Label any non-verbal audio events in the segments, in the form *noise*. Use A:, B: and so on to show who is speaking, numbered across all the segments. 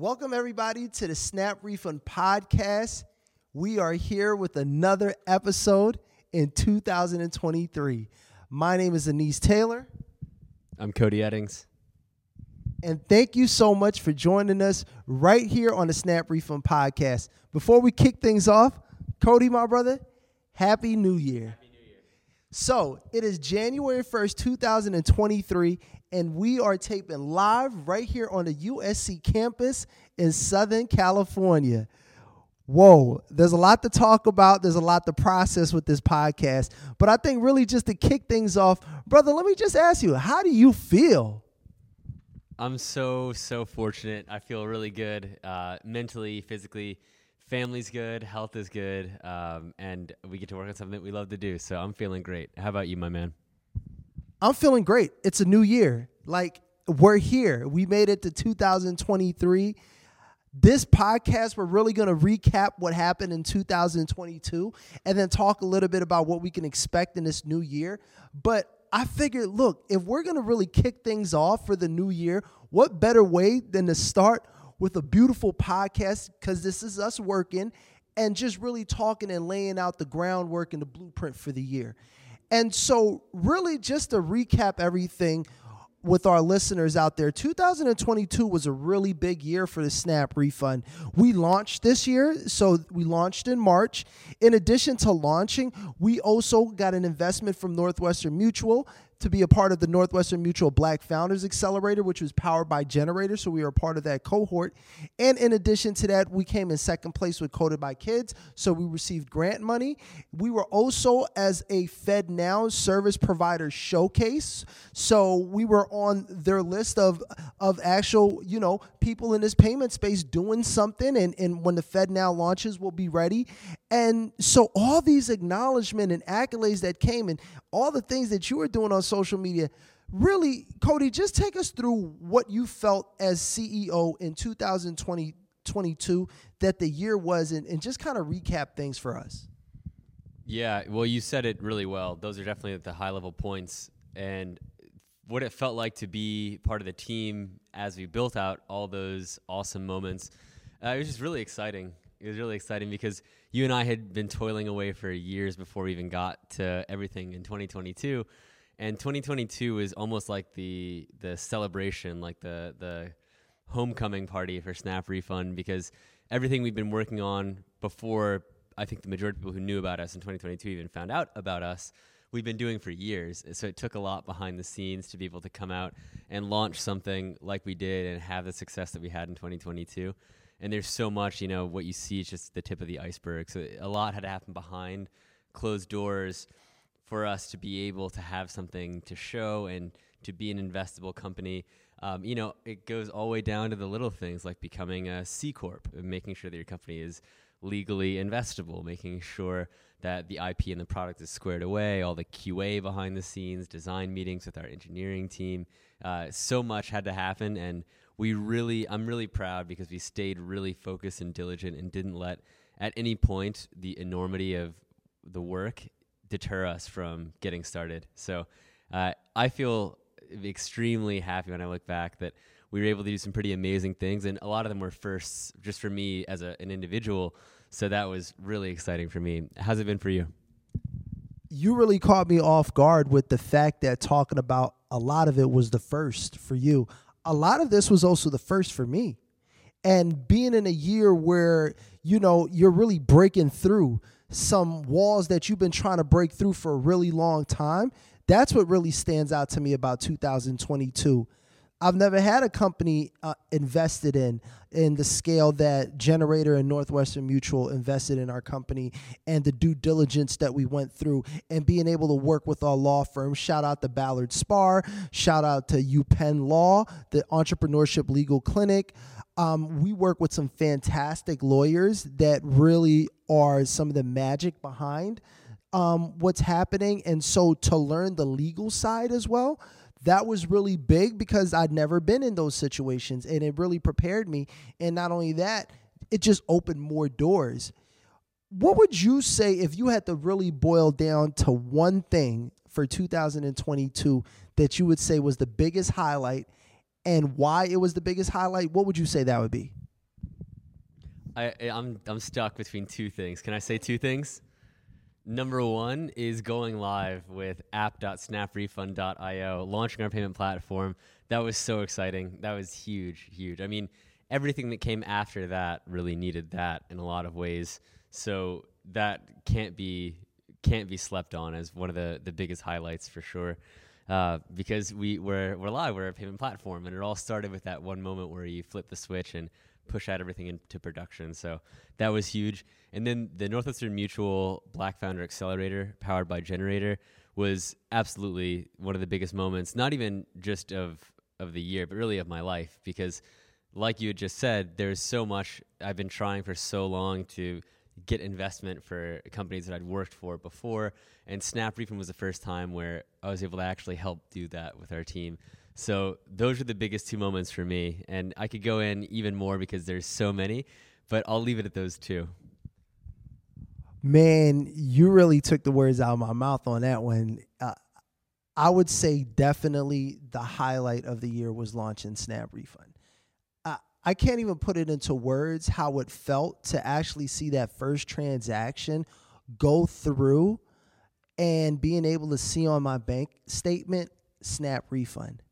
A: Welcome, everybody, to the Snap Refund Podcast. We are here with another episode in 2023. My name is Anis Taylor,
B: I'm Cody Eddings.
A: and thank you so much for joining us right here on the Snap Refund Podcast. Before we kick things off, Cody, my brother, Happy New Year. So it is January 1st, 2023, and we are taping live right here on the USC campus in Southern California. Whoa, there's a lot to talk about. There's a lot to process with this podcast. But I think, really, just to kick things off, brother, let me just ask you how do you feel?
B: I'm so so fortunate. I feel really good, uh, mentally, physically. Family's good, health is good, um, and we get to work on something that we love to do. So I'm feeling great. How about you, my man?
A: I'm feeling great. It's a new year. Like, we're here. We made it to 2023. This podcast, we're really going to recap what happened in 2022 and then talk a little bit about what we can expect in this new year. But I figured, look, if we're going to really kick things off for the new year, what better way than to start with a beautiful podcast? Because this is us working and just really talking and laying out the groundwork and the blueprint for the year. And so, really, just to recap everything with our listeners out there, 2022 was a really big year for the SNAP refund. We launched this year, so we launched in March. In addition to launching, we also got an investment from Northwestern Mutual to be a part of the Northwestern Mutual Black Founders Accelerator, which was powered by gener8tor. So we were a part of that cohort. And in addition to that, we came in second place with Coded by Kids. So we received grant money. We were also as a Fed Now service provider showcase. So we were on their list of of actual, you know, people in this payment space doing something. And, and when the Fed Now launches, we'll be ready. And so all these acknowledgement and accolades that came and all the things that you were doing on social media, really, Cody, just take us through what you felt as CEO in 2022 that the year was and, and just kind of recap things for us.
B: Yeah, well, you said it really well. Those are definitely the high level points. And what it felt like to be part of the team as we built out all those awesome moments, uh, it was just really exciting. It was really exciting because you and I had been toiling away for years before we even got to everything in 2022. And 2022 was almost like the the celebration, like the the homecoming party for Snap Refund because everything we've been working on before I think the majority of people who knew about us in 2022 even found out about us. We've been doing for years. So it took a lot behind the scenes to be able to come out and launch something like we did and have the success that we had in 2022. And there's so much, you know, what you see is just the tip of the iceberg. So a lot had to happen behind closed doors for us to be able to have something to show and to be an investable company. Um, you know, it goes all the way down to the little things like becoming a C corp, and making sure that your company is legally investable, making sure that the IP and the product is squared away, all the QA behind the scenes, design meetings with our engineering team. Uh, so much had to happen, and we really, I'm really proud because we stayed really focused and diligent and didn't let at any point the enormity of the work deter us from getting started. So uh, I feel extremely happy when I look back that we were able to do some pretty amazing things, and a lot of them were firsts just for me as a, an individual. So that was really exciting for me. How's it been for you?
A: You really caught me off guard with the fact that talking about a lot of it was the first for you. A lot of this was also the first for me. And being in a year where, you know, you're really breaking through some walls that you've been trying to break through for a really long time, that's what really stands out to me about 2022. I've never had a company uh, invested in in the scale that gener8tor and Northwestern Mutual invested in our company and the due diligence that we went through and being able to work with our law firm. Shout out to Ballard Spahr, shout out to UPenn Law, the Entrepreneurship Legal Clinic. Um, we work with some fantastic lawyers that really are some of the magic behind um, what's happening. And so to learn the legal side as well, that was really big because I'd never been in those situations and it really prepared me. And not only that, it just opened more doors. What would you say if you had to really boil down to one thing for 2022 that you would say was the biggest highlight and why it was the biggest highlight? What would you say that would be?
B: I, I'm I'm stuck between two things. Can I say two things? Number one is going live with app.snaprefund.io, launching our payment platform. That was so exciting. That was huge, huge. I mean, everything that came after that really needed that in a lot of ways. So that can't be can't be slept on as one of the the biggest highlights for sure. Uh, because we we're we're live, we're a payment platform, and it all started with that one moment where you flip the switch and push out everything into production. So that was huge. And then the Northwestern Mutual Black Founder Accelerator, powered by gener8tor, was absolutely one of the biggest moments, not even just of of the year, but really of my life, because like you had just said, there's so much I've been trying for so long to get investment for companies that I'd worked for before. And Snap Refund was the first time where I was able to actually help do that with our team. So those are the biggest two moments for me. And I could go in even more because there's so many, but I'll leave it at those two.
A: Man, you really took the words out of my mouth on that one. Uh, I would say definitely the highlight of the year was launching Snap Refund. I can't even put it into words how it felt to actually see that first transaction go through and being able to see on my bank statement snap refund.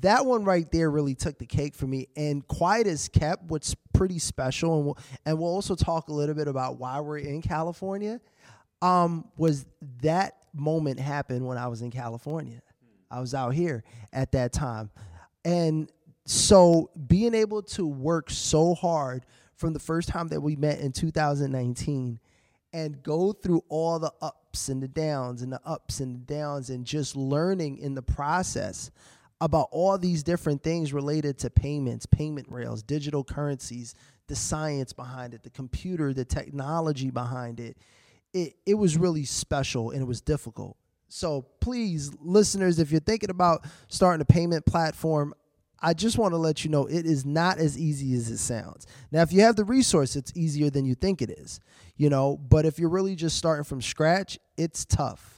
A: That one right there really took the cake for me. And quiet as kept, what's pretty special, and we'll, and we'll also talk a little bit about why we're in California, um, was that moment happened when I was in California. I was out here at that time. And so being able to work so hard from the first time that we met in 2019 and go through all the ups and the downs and the ups and the downs and just learning in the process about all these different things related to payments, payment rails, digital currencies, the science behind it, the computer, the technology behind it. It it was really special and it was difficult. So please, listeners, if you're thinking about starting a payment platform, I just want to let you know it is not as easy as it sounds. Now, if you have the resource, it's easier than you think it is, you know, but if you're really just starting from scratch, it's tough.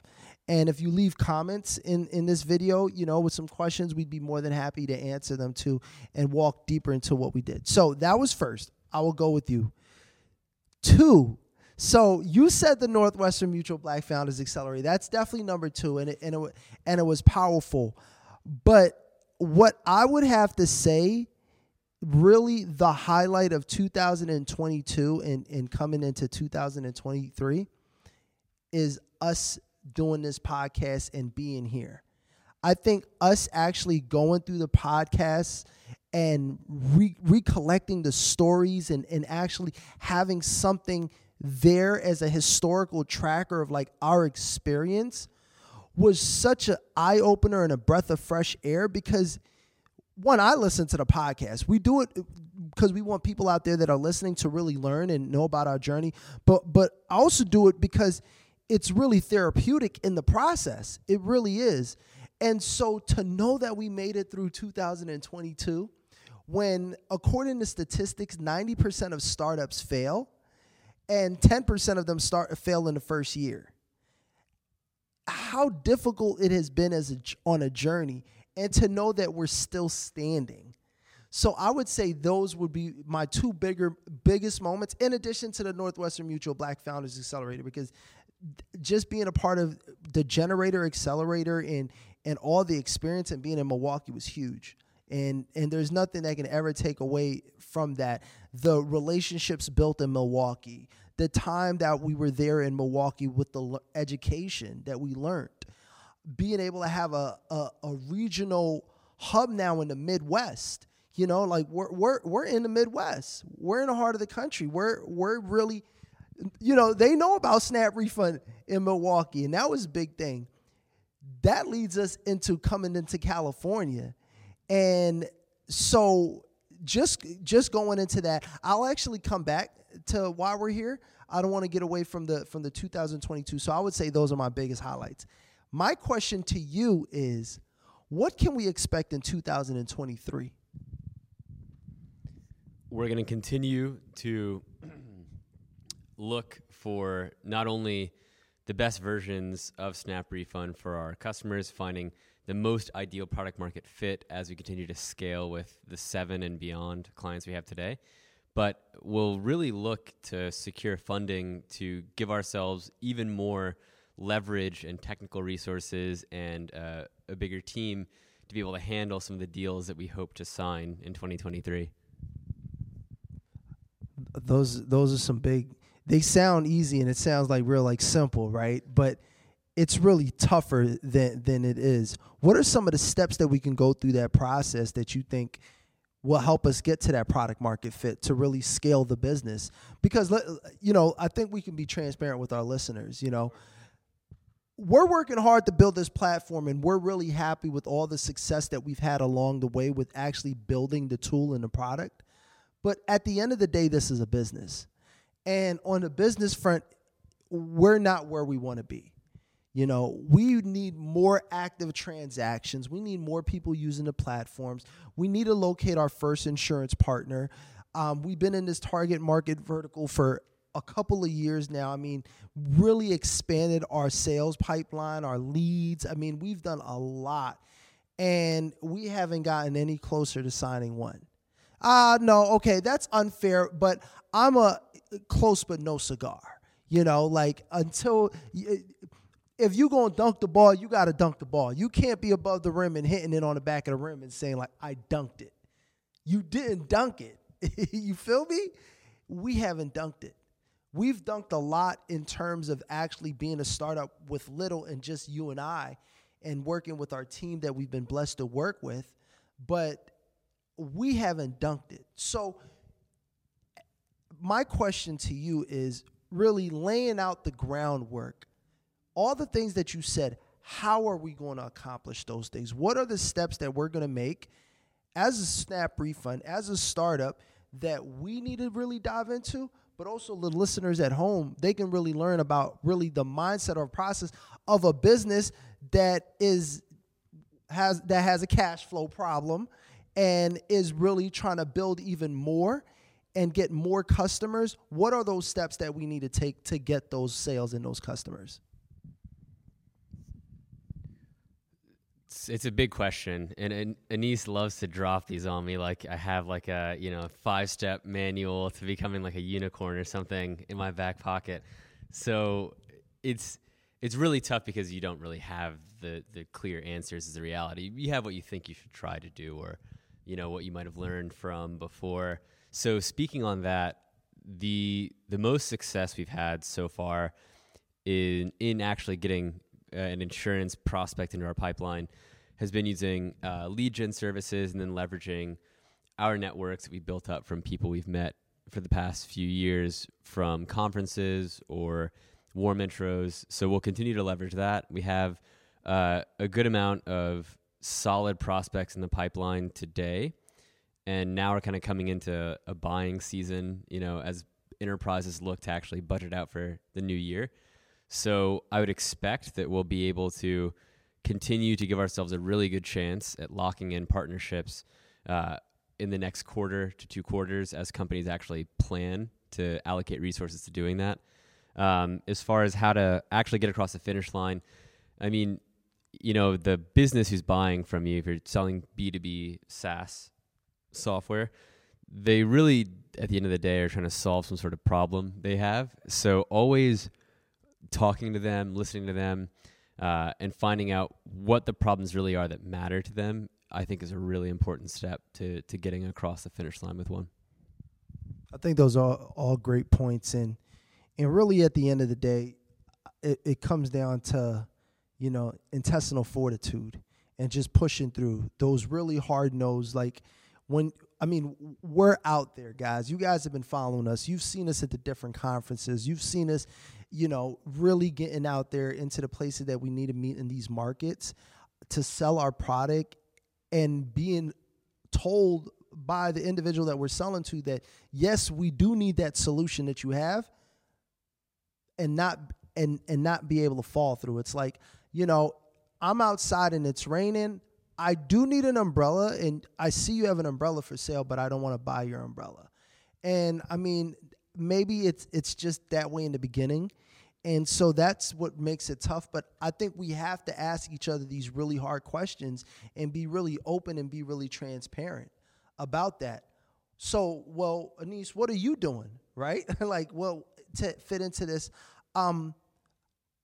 A: And if you leave comments in, in this video, you know, with some questions, we'd be more than happy to answer them too and walk deeper into what we did. So that was first. I will go with you. Two, so you said the Northwestern Mutual Black Founders Accelerator. That's definitely number two, and it, and it, and it was powerful. But what I would have to say, really the highlight of 2022 and, and coming into 2023 is us doing this podcast and being here. I think us actually going through the podcast and re- recollecting the stories and, and actually having something there as a historical tracker of like our experience was such an eye opener and a breath of fresh air because one, I listen to the podcast. We do it uh, because we want people out there that are listening to really learn and know about our journey. But but I also do it because it's really therapeutic in the process. It really is. And so to know that we made it through 2022 when according to statistics 90% of startups fail and 10% of them start fail in the first year how difficult it has been as a, on a journey and to know that we're still standing. So I would say those would be my two bigger biggest moments in addition to the Northwestern Mutual Black Founders Accelerator because just being a part of the gener8tor accelerator and and all the experience and being in Milwaukee was huge. And and there's nothing that can ever take away from that. The relationships built in Milwaukee, the time that we were there in Milwaukee with the education that we learned, being able to have a, a, a regional hub now in the Midwest. You know, like we're, we're we're in the Midwest. We're in the heart of the country. We're we're really, you know, they know about Snap Refund in Milwaukee, and that was a big thing. That leads us into coming into California, and so just just going into that, I'll actually come back to why we're here. I don't want to get away from the from the 2022. So I would say those are my biggest highlights. My question to you is what can we expect in 2023?
B: We're going to continue to look for not only the best versions of Snap Refund for our customers, finding the most ideal product market fit as we continue to scale with the seven and beyond clients we have today, but we'll really look to secure funding to give ourselves even more leverage and technical resources and uh, a bigger team to be able to handle some of the deals that we hope to sign in 2023.
A: Those those are some big. They sound easy and it sounds like real like simple, right? But it's really tougher than than it is. What are some of the steps that we can go through that process that you think will help us get to that product market fit to really scale the business? Because you know, I think we can be transparent with our listeners, you know. We're working hard to build this platform and we're really happy with all the success that we've had along the way with actually building the tool and the product. But at the end of the day, this is a business. And on the business front, we're not where we want to be. You know, we need more active transactions. We need more people using the platforms. We need to locate our first insurance partner. Um, we've been in this target market vertical for a couple of years now. I mean, really expanded our sales pipeline, our leads. I mean, we've done a lot, and we haven't gotten any closer to signing one. Ah, no, okay, that's unfair, but I'm a close but no cigar. You know, like until if you gonna dunk the ball, you gotta dunk the ball. You can't be above the rim and hitting it on the back of the rim and saying like I dunked it. You didn't dunk it. *laughs* you feel me? We haven't dunked it. We've dunked a lot in terms of actually being a startup with little and just you and I and working with our team that we've been blessed to work with, but we haven't dunked it. So my question to you is really laying out the groundwork all the things that you said, how are we going to accomplish those things? What are the steps that we're going to make as a Snap refund, as a startup that we need to really dive into? But also the listeners at home, they can really learn about really the mindset or process of a business that is has that has a cash flow problem and is really trying to build even more and get more customers. What are those steps that we need to take to get those sales and those customers?
B: It's a big question, and, and Anis loves to drop these on me. Like I have like a you know five step manual to becoming like a unicorn or something in my back pocket. So it's it's really tough because you don't really have the the clear answers as a reality. You have what you think you should try to do, or you know what you might have learned from before. So speaking on that, the the most success we've had so far in in actually getting uh, an insurance prospect into our pipeline has been using uh, lead gen services and then leveraging our networks that we built up from people we've met for the past few years from conferences or warm intros. So we'll continue to leverage that. We have uh, a good amount of solid prospects in the pipeline today. And now we're kind of coming into a buying season, you know, as enterprises look to actually budget out for the new year. So I would expect that we'll be able to continue to give ourselves a really good chance at locking in partnerships uh, in the next quarter to two quarters as companies actually plan to allocate resources to doing that. Um, as far as how to actually get across the finish line, I mean, you know, the business who's buying from you, if you're selling B2B SaaS software, they really, at the end of the day, are trying to solve some sort of problem they have. So always talking to them, listening to them, uh, and finding out what the problems really are that matter to them, I think is a really important step to to getting across the finish line with one.
A: I think those are all great points, and and really at the end of the day, it, it comes down to you know intestinal fortitude and just pushing through those really hard nosed like when I mean, we're out there, guys. You guys have been following us. You've seen us at the different conferences. You've seen us you know, really getting out there into the places that we need to meet in these markets to sell our product and being told by the individual that we're selling to that yes, we do need that solution that you have and not and and not be able to fall through. It's like, you know, I'm outside and it's raining. I do need an umbrella and I see you have an umbrella for sale, but I don't want to buy your umbrella. And I mean, maybe it's it's just that way in the beginning and so that's what makes it tough but i think we have to ask each other these really hard questions and be really open and be really transparent about that So, well, Anis, what are you doing? Right? *laughs* like, well, to fit into this, um,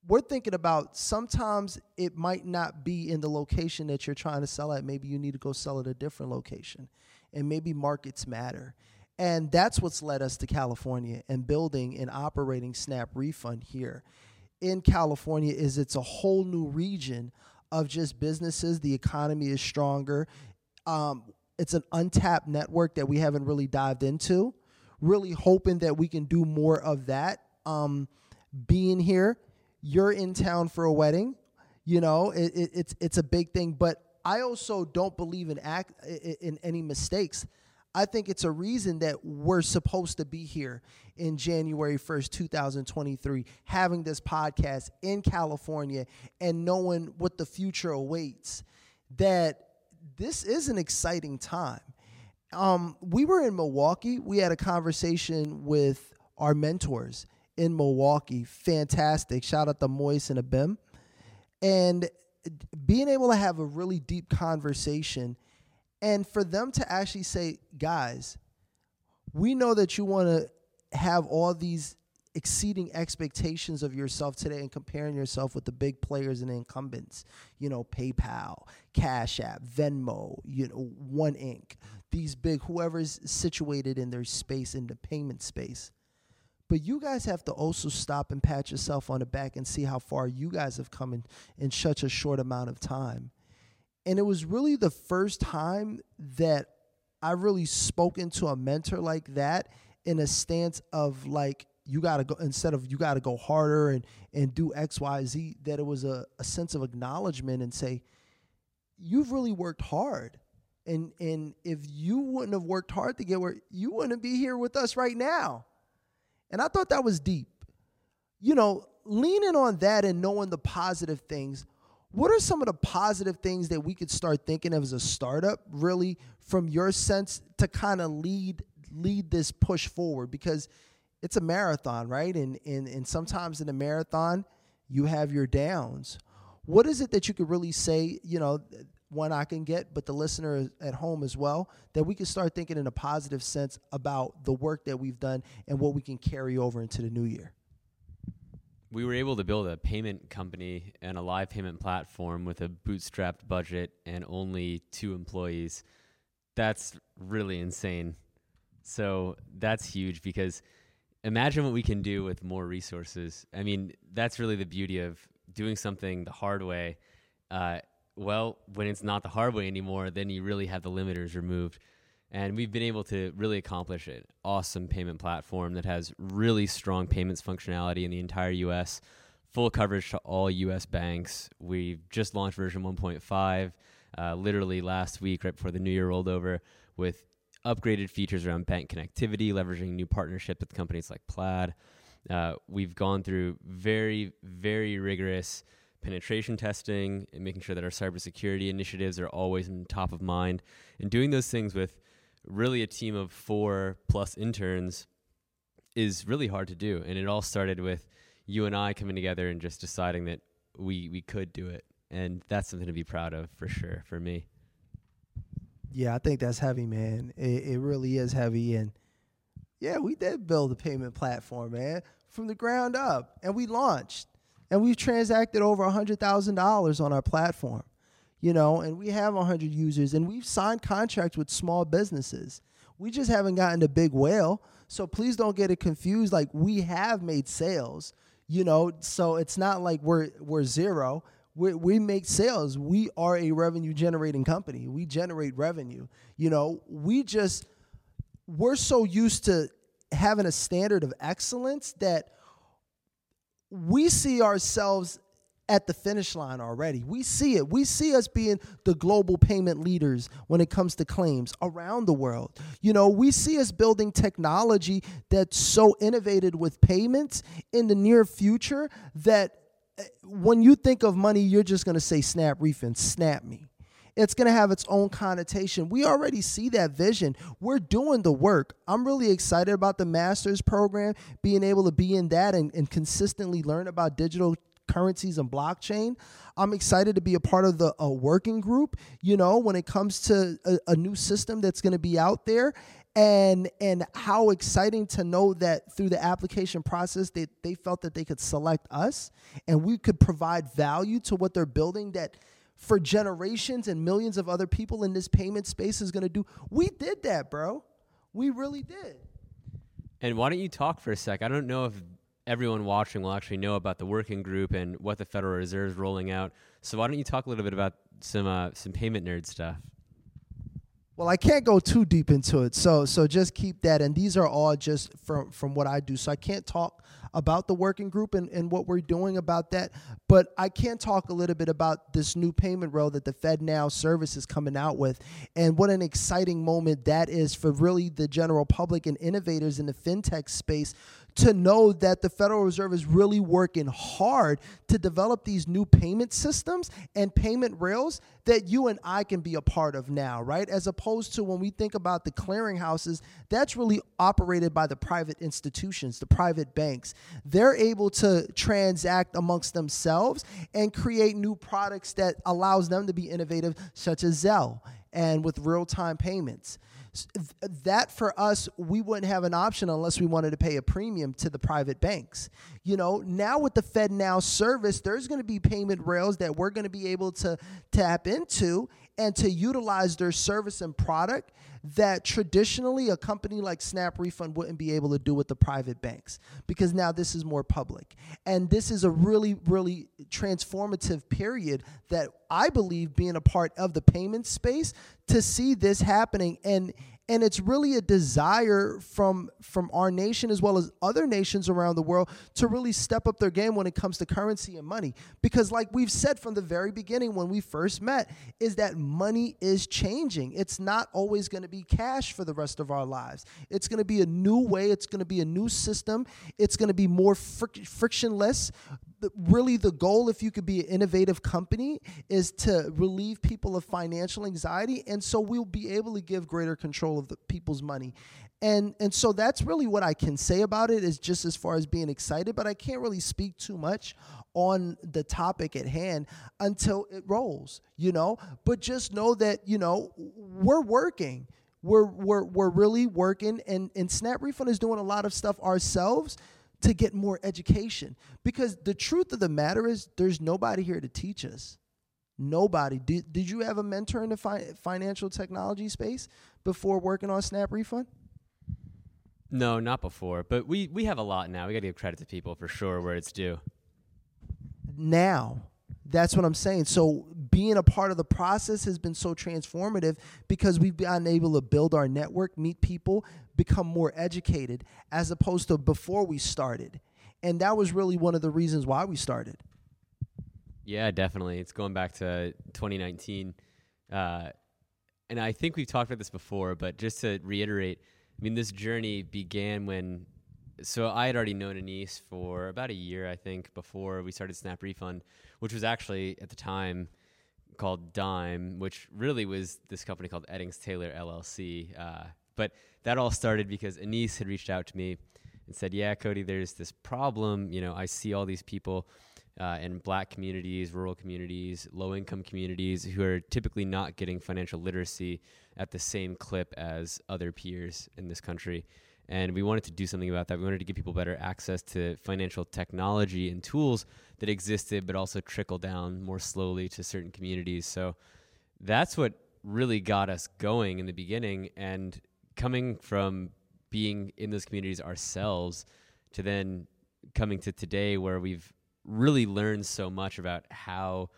A: we're thinking about sometimes it might not be in the location that you're trying to sell at. Maybe you need to go sell at a different location. And maybe markets matter. And that's what's led us to California and building and operating Snap Refund here. In California is it's a whole new region of just businesses. The economy is stronger. Um, it's an untapped network that we haven't really dived into. Really hoping that we can do more of that. Um, being here, you're in town for a wedding. You know, it, it, it's it's a big thing. But I also don't believe in act in any mistakes. I think it's a reason that we're supposed to be here in January 1st, 2023, having this podcast in California and knowing what the future awaits. That this is an exciting time. Um, we were in Milwaukee. We had a conversation with our mentors in Milwaukee. Fantastic. Shout out to Moise and Abim. And being able to have a really deep conversation and for them to actually say, guys, we know that you want to have all these exceeding expectations of yourself today and comparing yourself with the big players and incumbents, you know, PayPal, Cash App, Venmo, you know, One Inc. These big whoever's situated in their space in the payment space. But you guys have to also stop and pat yourself on the back and see how far you guys have come in, in such a short amount of time. And it was really the first time that I really spoken to a mentor like that in a stance of like, you got to go instead of you got to go harder and and do x y z that it was a, a sense of acknowledgement and say you've really worked hard and and if you wouldn't have worked hard to get where you wouldn't be here with us right now and i thought that was deep you know leaning on that and knowing the positive things what are some of the positive things that we could start thinking of as a startup really from your sense to kind of lead lead this push forward because it's a marathon, right? And, and and sometimes in a marathon, you have your downs. What is it that you could really say, you know, one I can get, but the listener at home as well, that we can start thinking in a positive sense about the work that we've done and what we can carry over into the new year?
B: We were able to build a payment company and a live payment platform with a bootstrapped budget and only two employees. That's really insane. So that's huge because imagine what we can do with more resources. I mean, that's really the beauty of doing something the hard way. Uh, well, when it's not the hard way anymore, then you really have the limiters removed. And we've been able to really accomplish it. Awesome payment platform that has really strong payments functionality in the entire US, full coverage to all US banks. We've just launched version 1.5 uh, literally last week, right before the new year rolled over, with upgraded features around bank connectivity, leveraging new partnerships with companies like Plaid. Uh, we've gone through very, very rigorous penetration testing and making sure that our cybersecurity initiatives are always in top of mind. And doing those things with really a team of four plus interns is really hard to do. And it all started with you and I coming together and just deciding that we we could do it. And that's something to be proud of for sure for me.
A: Yeah, I think that's heavy, man. It, it really is heavy. And yeah, we did build a payment platform, man, from the ground up. And we launched. And we've transacted over $100,000 on our platform, you know, and we have 100 users. And we've signed contracts with small businesses. We just haven't gotten the big whale. So please don't get it confused. Like, we have made sales, you know, so it's not like we're, we're zero we, we make sales. We are a revenue generating company. We generate revenue. You know, we just, we're so used to having a standard of excellence that we see ourselves at the finish line already. We see it. We see us being the global payment leaders when it comes to claims around the world. You know, we see us building technology that's so innovated with payments in the near future that eh, when you think of money, you're just going to say snap refund, snap me. It's going to have its own connotation. We already see that vision. We're doing the work. I'm really excited about the master's program, being able to be in that and, and consistently learn about digital currencies and blockchain. I'm excited to be a part of the working group, you know, when it comes to a, a new system that's going to be out there and and how exciting to know that through the application process they, they felt that they could select us and we could provide value to what they're building that for generations and millions of other people in this payment space is going to do. We did that bro. We really did.
B: And why don't you talk for a sec? I don't know if everyone watching will actually know about the working group and what the federal reserve is rolling out. So why don't you talk a little bit about some uh, some payment nerd stuff?
A: Well, I can't go too deep into it, so so just keep that. And these are all just from from what I do, so I can't talk about the working group and, and what we're doing about that. But I can talk a little bit about this new payment rail that the Fed Now service is coming out with, and what an exciting moment that is for really the general public and innovators in the fintech space to know that the Federal Reserve is really working hard to develop these new payment systems and payment rails that you and I can be a part of now, right? As opposed to when we think about the clearinghouses, that's really operated by the private institutions, the private banks. They're able to transact amongst themselves and create new products that allows them to be innovative, such as Zelle and with real-time payments. That for us we wouldn't have an option unless we wanted to pay a premium to the private banks. You know now with the FedNow service there's going to be payment rails that we're going to be able to tap into and to utilize their service and product that traditionally a company like Snap Refund wouldn't be able to do with the private banks because now this is more public. And this is a really, really transformative period that I believe being a part of the payment space to see this happening and and it's really a desire from from our nation as well as other nations around the world to really step up their game when it comes to currency and money. Because like we've said from the very beginning when we first met is that money is changing. It's not always going to be cash for the rest of our lives. It's going to be a new way. It's going to be a new system. It's going to be more frictionless really the goal if you could be an innovative company is to relieve people of financial anxiety and so we'll be able to give greater control of the people's money. And and so that's really what I can say about it is just as far as being excited but I can't really speak too much on the topic at hand until it rolls you know? But just know that you know we're working. We're we're, we're really working and and snap refund is doing a lot of stuff ourselves to get more education. Because the truth of the matter is, there's nobody here to teach us. Nobody. Did, did you have a mentor in the fi- financial technology space before working on Snap Refund?
B: No, not before. But we, we have a lot now. We got to give credit to people for sure where it's due.
A: Now, that's what I'm saying. So being a part of the process has been so transformative because we've been able to build our network, meet people, become more educated as opposed to before we started. And that was really one of the reasons why we started.
B: Yeah, definitely. It's going back to 2019. Uh, and I think we've talked about this before, but just to reiterate, I mean, this journey began when so I had already known Anis for about a year, I think, before we started Snap Refund, which was actually at the time called Dime, which really was this company called Eddings Taylor LLC. Uh, but that all started because Anis had reached out to me and said, "Yeah, Cody, there's this problem. You know, I see all these people." Uh, in black communities, rural communities, low income communities who are typically not getting financial literacy at the same clip as other peers in this country and we wanted to do something about that. We wanted to give people better access to financial technology and tools that existed, but also trickle down more slowly to certain communities. So that's what really got us going in the beginning. And coming from being in those communities ourselves to then coming to today where we've really learned so much about how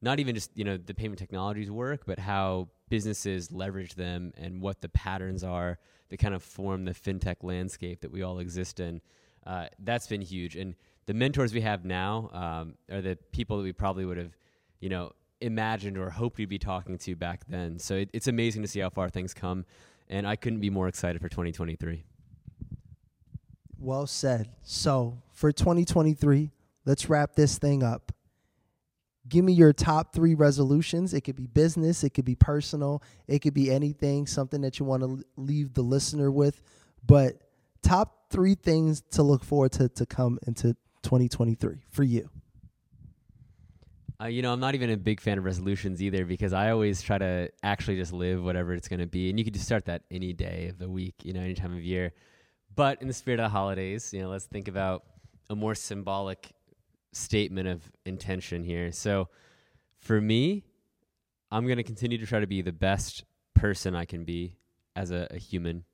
B: not even just you know the payment technologies work but how businesses leverage them and what the patterns are that kind of form the fintech landscape that we all exist in. Uh, that's been huge. And the mentors we have now um, are the people that we probably would have, you know, imagined or hoped we'd be talking to back then. So it, it's amazing to see how far things come. And I couldn't be more excited for 2023.
A: Well said. So for 2023, let's wrap this thing up give me your top three resolutions. It could be business, it could be personal, it could be anything, something that you want to leave the listener with. But top three things to look forward to to come into 2023 for you.
B: Uh, you know, I'm not even a big fan of resolutions either because I always try to actually just live whatever it's going to be. And you can just start that any day of the week, you know, any time of year. But in the spirit of the holidays, you know, let's think about a more symbolic statement of intention here. So for me, I'm going to continue to try to be the best person I can be as a, a human.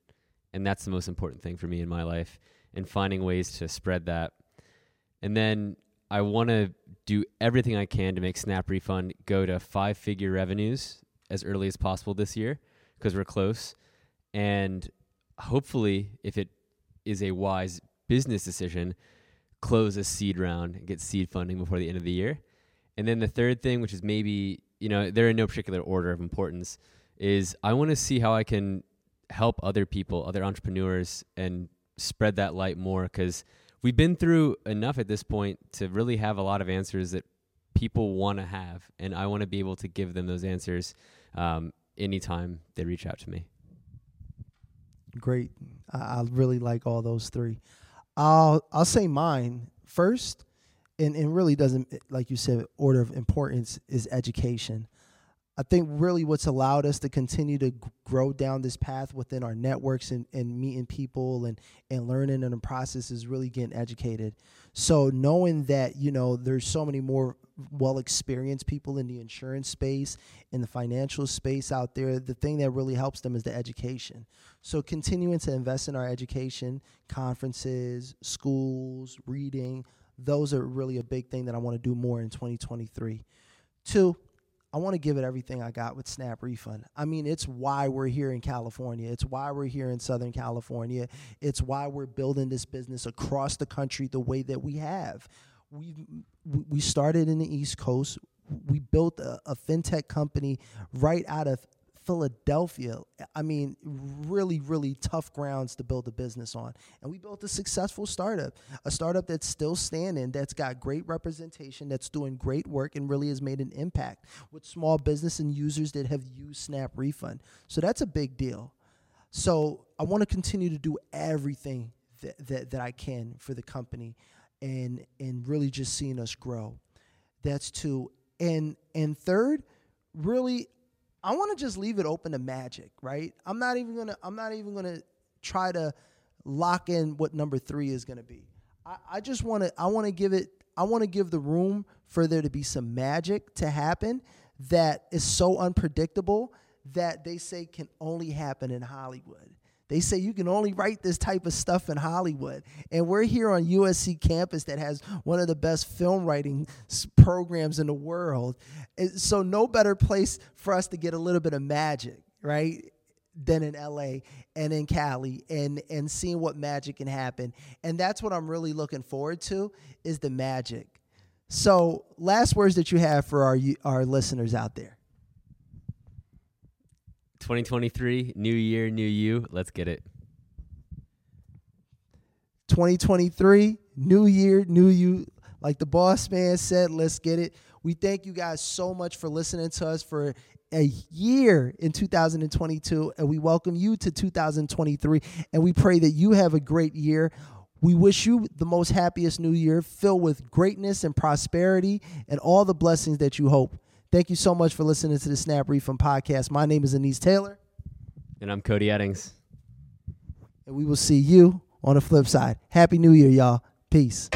B: And that's the most important thing for me in my life and finding ways to spread that. And then I want to do everything I can to make Snap Refund go to five figure revenues as early as possible this year because we're close. And hopefully, if it is a wise business decision, close a seed round and get seed funding before the end of the year. And then the third thing, which is maybe, you know, they're in no particular order of importance, is I want to see how I can help other people, other entrepreneurs, and spread that light more because we've been through enough at this point to really have a lot of answers that people want to have, and I want to be able to give them those answers um, anytime they reach out to me.
A: Great, I, I really like all those three. I'll I'll say mine first, and and really doesn't like you said order of importance is education. I think really what's allowed us to continue to grow down this path within our networks and, and meeting people and, and learning in the process is really getting educated. So knowing that, you know, there's so many more well experienced people in the insurance space, in the financial space out there, the thing that really helps them is the education. So continuing to invest in our education, conferences, schools, reading, those are really a big thing that I want to do more in 2023. Two, I want to give it everything I got with Snap Refund. I mean, it's why we're here in California. It's why we're here in Southern California. It's why we're building this business across the country the way that we have. We we started in the East Coast. We built a, a fintech company right out of Philadelphia. I mean, really, really tough grounds to build a business on. And we built a successful startup, a startup that's still standing, that's got great representation, that's doing great work, and really has made an impact with small business and users that have used Snap Refund. So that's a big deal. So I want to continue to do everything that, that, that I can for the company and and really just seeing us grow. That's two. And and third, really I want to just leave it open to magic, right? I'm not even gonna I'm not even gonna try to lock in what number three is gonna be. I, I just want to I want to give it I want to give the room for there to be some magic to happen that is so unpredictable that they say can only happen in Hollywood. They say you can only write this type of stuff in Hollywood. And we're here on USC campus that has one of the best film writing programs in the world. so, no better place for us to get a little bit of magic, right? Than in LA and in Cali and and seeing what magic can happen. And that's what I'm really looking forward to is the magic. So, last words that you have for our our listeners out there.
B: 2023, new year, new you. Let's get it.
A: 2023, new year, new you. Like the boss man said, let's get it. We thank you guys so much for listening to us for a year in 2022, and we welcome you to 2023. And we pray that you have a great year. We wish you the most happiest new year, filled with greatness and prosperity and all the blessings that you hope. Thank you so much for listening to the Snap Refund podcast. My name is Anis Taylor.
B: And I'm Cody Eddings.
A: And we will see you on the flip side. Happy New Year, y'all. Peace.